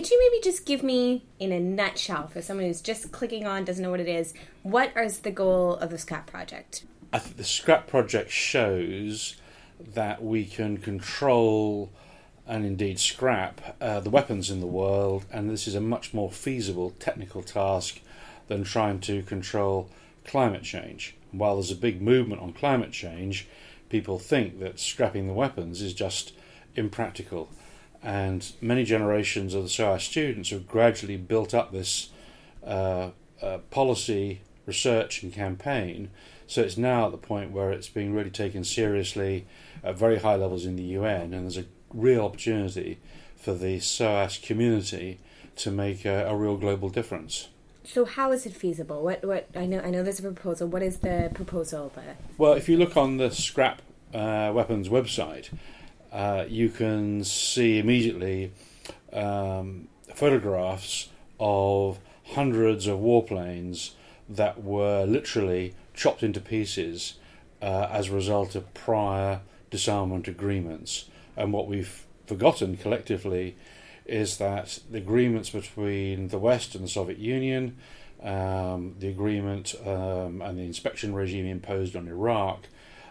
could you maybe just give me, in a nutshell, for someone who's just clicking on, doesn't know what it is, what is the goal of the Scrap Project? I think the Scrap Project shows that we can control and indeed scrap uh, the weapons in the world, and this is a much more feasible technical task than trying to control climate change. While there's a big movement on climate change, people think that scrapping the weapons is just impractical. And many generations of the SOAS students have gradually built up this uh, uh, policy, research, and campaign. So it's now at the point where it's being really taken seriously at very high levels in the UN, and there's a real opportunity for the SOAS community to make a, a real global difference. So how is it feasible? What what I know I know there's a proposal. What is the proposal? But Well, if you look on the Scrap uh, Weapons website, uh, you can see immediately um, photographs of hundreds of warplanes that were literally chopped into pieces uh, as a result of prior disarmament agreements. And what we've forgotten collectively is that the agreements between the West and the Soviet Union, um, the agreement um, and the inspection regime imposed on Iraq,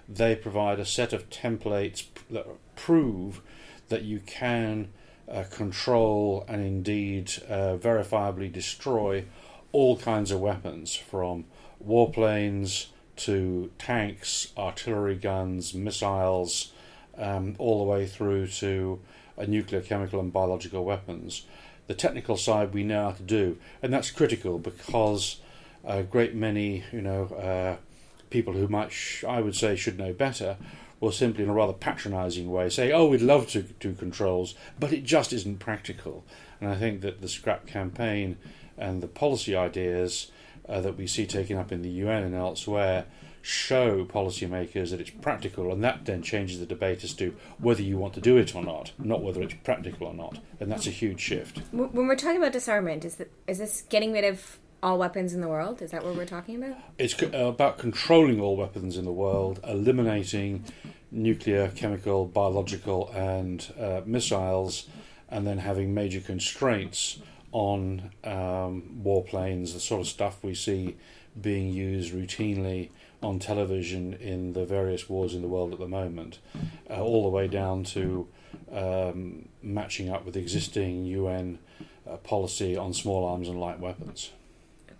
they provide a set of templates that prove that you can uh, control and indeed uh, verifiably destroy all kinds of weapons from warplanes to tanks, artillery guns, missiles, um, all the way through to uh, nuclear, chemical, and biological weapons. The technical side we know how to do, and that's critical because a great many, you know, uh, people who sh- I would say, should know better, will simply, in a rather patronising way, say, "Oh, we'd love to do controls, but it just isn't practical." And I think that the scrap campaign and the policy ideas uh, that we see taken up in the UN and elsewhere show policymakers that it's practical, and that then changes the debate as to whether you want to do it or not, not whether it's practical or not, and that's a huge shift. when we're talking about disarmament, is that is this getting rid of all weapons in the world? Is that what we're talking about? It's co- uh, about controlling all weapons in the world, eliminating nuclear, chemical, biological, and uh, missiles, and then having major constraints on um, warplanes, the sort of stuff we see being used routinely on television in the various wars in the world at the moment, uh, all the way down to um, matching up with existing UN uh, policy on small arms and light weapons.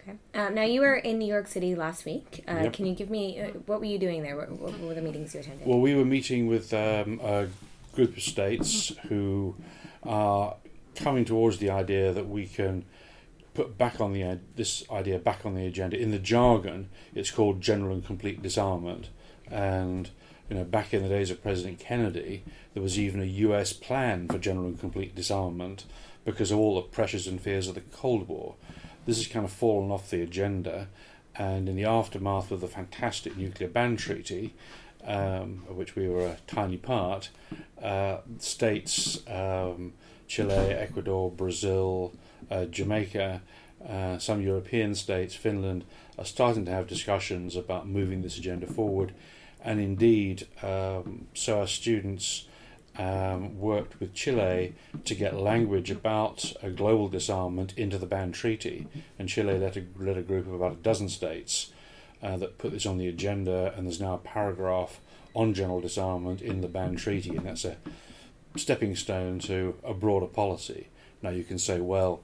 Okay. Um, now you were in New York City last week. Uh, Yep. Can you give me uh, what were you doing there? What, what were the meetings you attended? Well, we were meeting with um, a group of states who are coming towards the idea that we can put back on the this idea back on the agenda. In the jargon, it's called general and complete disarmament, and you know, back in the days of President Kennedy, there was even a U.S. plan for general and complete disarmament because of all the pressures and fears of the Cold War. This has kind of fallen off the agenda, and in the aftermath of the fantastic nuclear ban treaty, um, of which we were a tiny part, uh, states um, Chile, Ecuador, Brazil, uh, Jamaica, uh, some European states, Finland, are starting to have discussions about moving this agenda forward. And indeed, um, so our students um, worked with Chile to get language about a global disarmament into the ban treaty. And Chile led a, led a group of about a dozen states uh, that put this on the agenda, and there's now a paragraph on general disarmament in the ban treaty, and that's a stepping stone to a broader policy. Now you can say, well,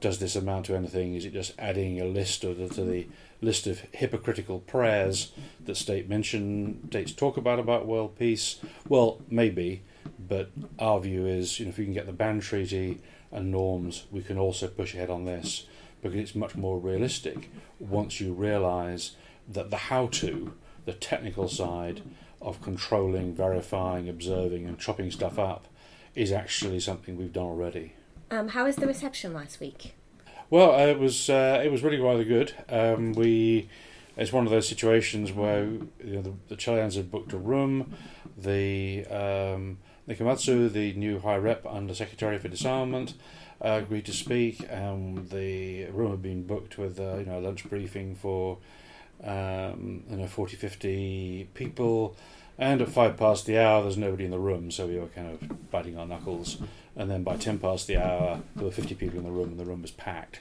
does this amount to anything? Is it just adding a list the, to the list of hypocritical prayers that state mention states talk about about world peace? Well, maybe, but our view is, you know, if we can get the ban treaty and norms, we can also push ahead on this because it's much more realistic once you realise that the how-to, the technical side of controlling, verifying, observing, and chopping stuff up is actually something we've done already. Um, how was the reception last week? Well, uh, it was uh, it was really rather good. Um, we it's one of those situations where you know, the, the Chileans had booked a room. The um, Nakamitsu, the new High Rep Under Secretary for Disarmament, uh, agreed to speak. Um, the room had been booked with uh, you know a lunch briefing for um, you know 40, 50 people. And at five past the hour, there's nobody in the room, so we were kind of biting our knuckles. And then by ten past the hour, there were 50 people in the room, and the room was packed.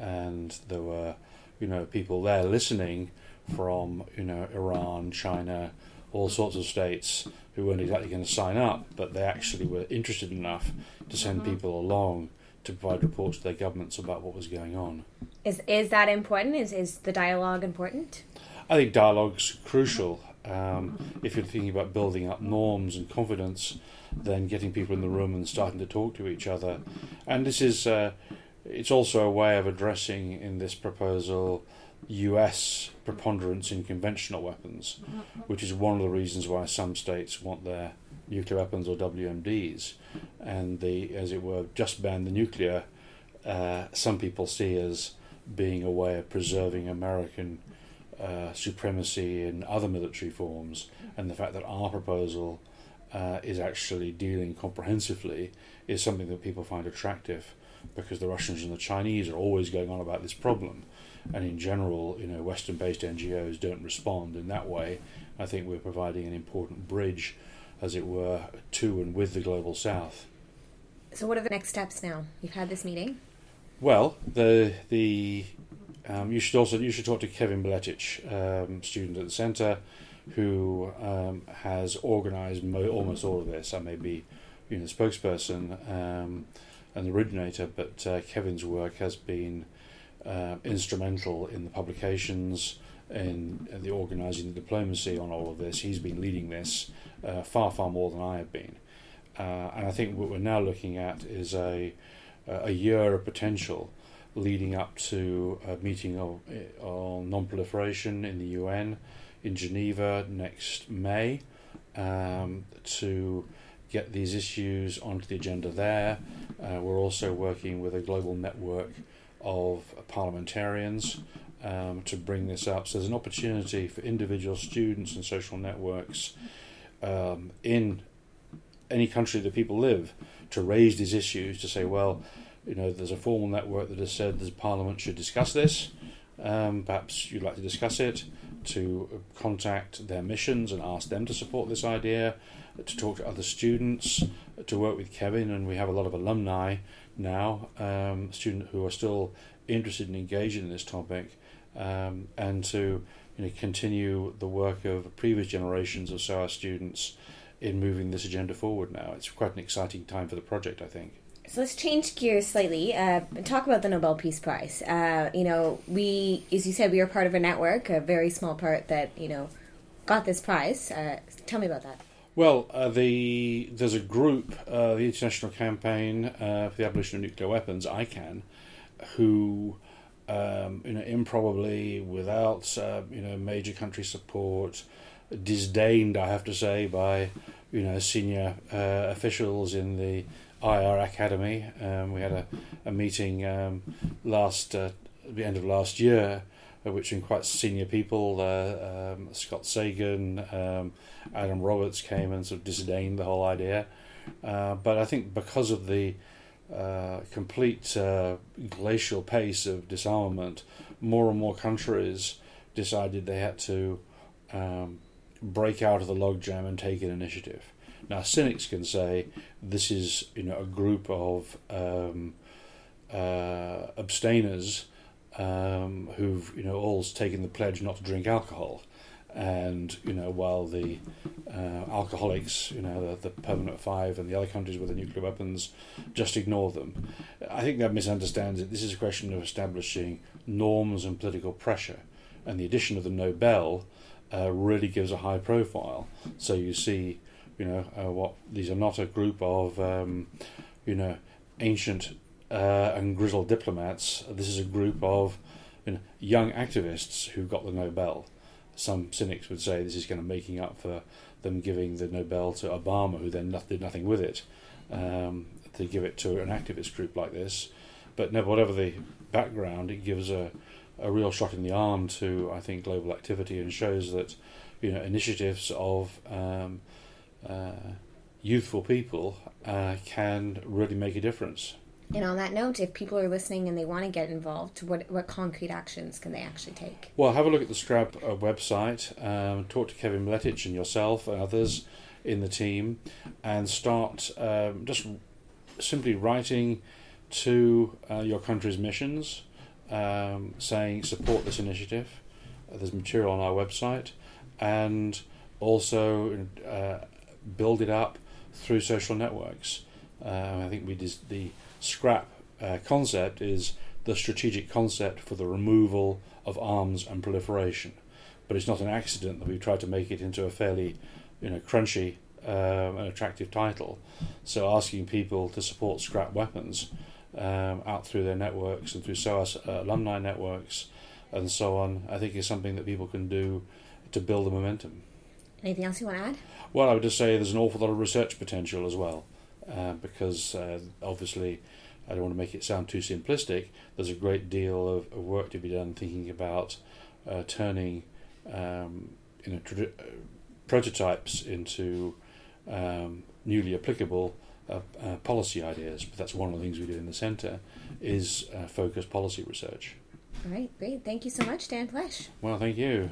And there were, you know, people there listening from, you know, Iran, China, all sorts of states who weren't exactly going to sign up, but they actually were interested enough to send Mm-hmm. people along to provide reports to their governments about what was going on. Is is that important? Is is the dialogue important? I think dialogue's crucial. Um, if you're thinking about building up norms and confidence, then getting people in the room and starting to talk to each other. And this is, uh, it's also a way of addressing in this proposal US preponderance in conventional weapons, which is one of the reasons why some states want their nuclear weapons or WMDs. And they, as it were, just ban the nuclear, uh, some people see as being a way of preserving American uh, supremacy in other military forms, and the fact that our proposal uh, is actually dealing comprehensively is something that people find attractive because the Russians and the Chinese are always going on about this problem. And in general, you know, Western-based NGOs don't respond in that way. I think we're providing an important bridge, as it were, to and with the global South. So what are the next steps now? You've had this meeting. Well, the the um, you should also you should talk to Kevin Miletic, um, student at the centre, who um, has organised mo- almost all of this. I may be, you know, the spokesperson um, and the originator, but uh, Kevin's work has been uh, instrumental in the publications, in the organising, the diplomacy on all of this. He's been leading this uh, far far more than I have been, uh, and I think what we're now looking at is a a year of potential leading up to a meeting of, on non-proliferation in the UN in Geneva next May um, to get these issues onto the agenda there. Uh, we're also working with a global network of parliamentarians um, to bring this up. So there's an opportunity for individual students and social networks um, in any country that people live to raise these issues to say, well, you know, there's a formal network that has said the Parliament should discuss this. Um, perhaps you'd like to discuss it, to contact their missions and ask them to support this idea, to talk to other students, to work with Kevin, and we have a lot of alumni now, um, students who are still interested and engaged in this topic, um, and to you know, continue the work of previous generations of SOAS students in moving this agenda forward now. It's quite an exciting time for the project, I think. So let's change gears slightly uh, and talk about the Nobel Peace Prize. Uh, you know, we, as you said, we are part of a network, a very small part that you know got this prize. Uh, tell me about that. Well, uh, the there's a group, uh, the International Campaign uh, for the Abolition of Nuclear Weapons, ICAN, who, um, you know, improbably, without you know major country support, disdained, I have to say, by you know senior officials in the IR Academy. Um, we had a, a meeting um, last uh, at the end of last year, uh, which in quite senior people, uh, um, Scott Sagan, um, Adam Roberts came and sort of disdained the whole idea. Uh, but I think because of the uh, complete uh, glacial pace of disarmament, more and more countries decided they had to um, break out of the logjam and take an initiative. Now, cynics can say this is you know a group of um, uh, abstainers um, who've you know all taken the pledge not to drink alcohol, and you know while the uh, alcoholics, you know the, the permanent five and the other countries with the nuclear weapons, just ignore them. I think that misunderstands it. This is a question of establishing norms and political pressure, and the addition of the Nobel uh, really gives a high profile. So you see you know uh, what these are not a group of um, you know ancient uh, and grizzled diplomats. This is a group of you know, young activists who got the Nobel. Some cynics would say this is kind of making up for them giving the Nobel to Obama, who then did nothing with it. Um, to give it to an activist group like this, but no, whatever the background, it gives a a real shot in the arm to I think global activity and shows that you know initiatives of um, uh, youthful people uh, can really make a difference. And on that note, if people are listening and they want to get involved, what what concrete actions can they actually take? Well, have a look at the Scrap uh, website, um, talk to Kevin Miletic and yourself and others in the team, and start um, just simply writing to uh, your country's missions, um, saying support this initiative. Uh, there's material on our website, and also uh, build it up through social networks. Uh, I think we the scrap uh, concept is the strategic concept for the removal of arms and proliferation. But it's not an accident that we've tried to make it into a fairly, you know, crunchy um, and attractive title. So asking people to support scrap weapons um, out through their networks and through SOAS uh, alumni networks and so on, I think is something that people can do to build the momentum. Anything else you want to add? Well, I would just say there's an awful lot of research potential as well, uh, because uh, obviously I don't want to make it sound too simplistic. There's a great deal of, of work to be done thinking about uh, turning um, you know, uh, prototypes into um, newly applicable uh, uh, policy ideas. But that's one of the things we do in the centre is focused policy research. All right, great. Thank you so much, Dan Plesch. Well, thank you.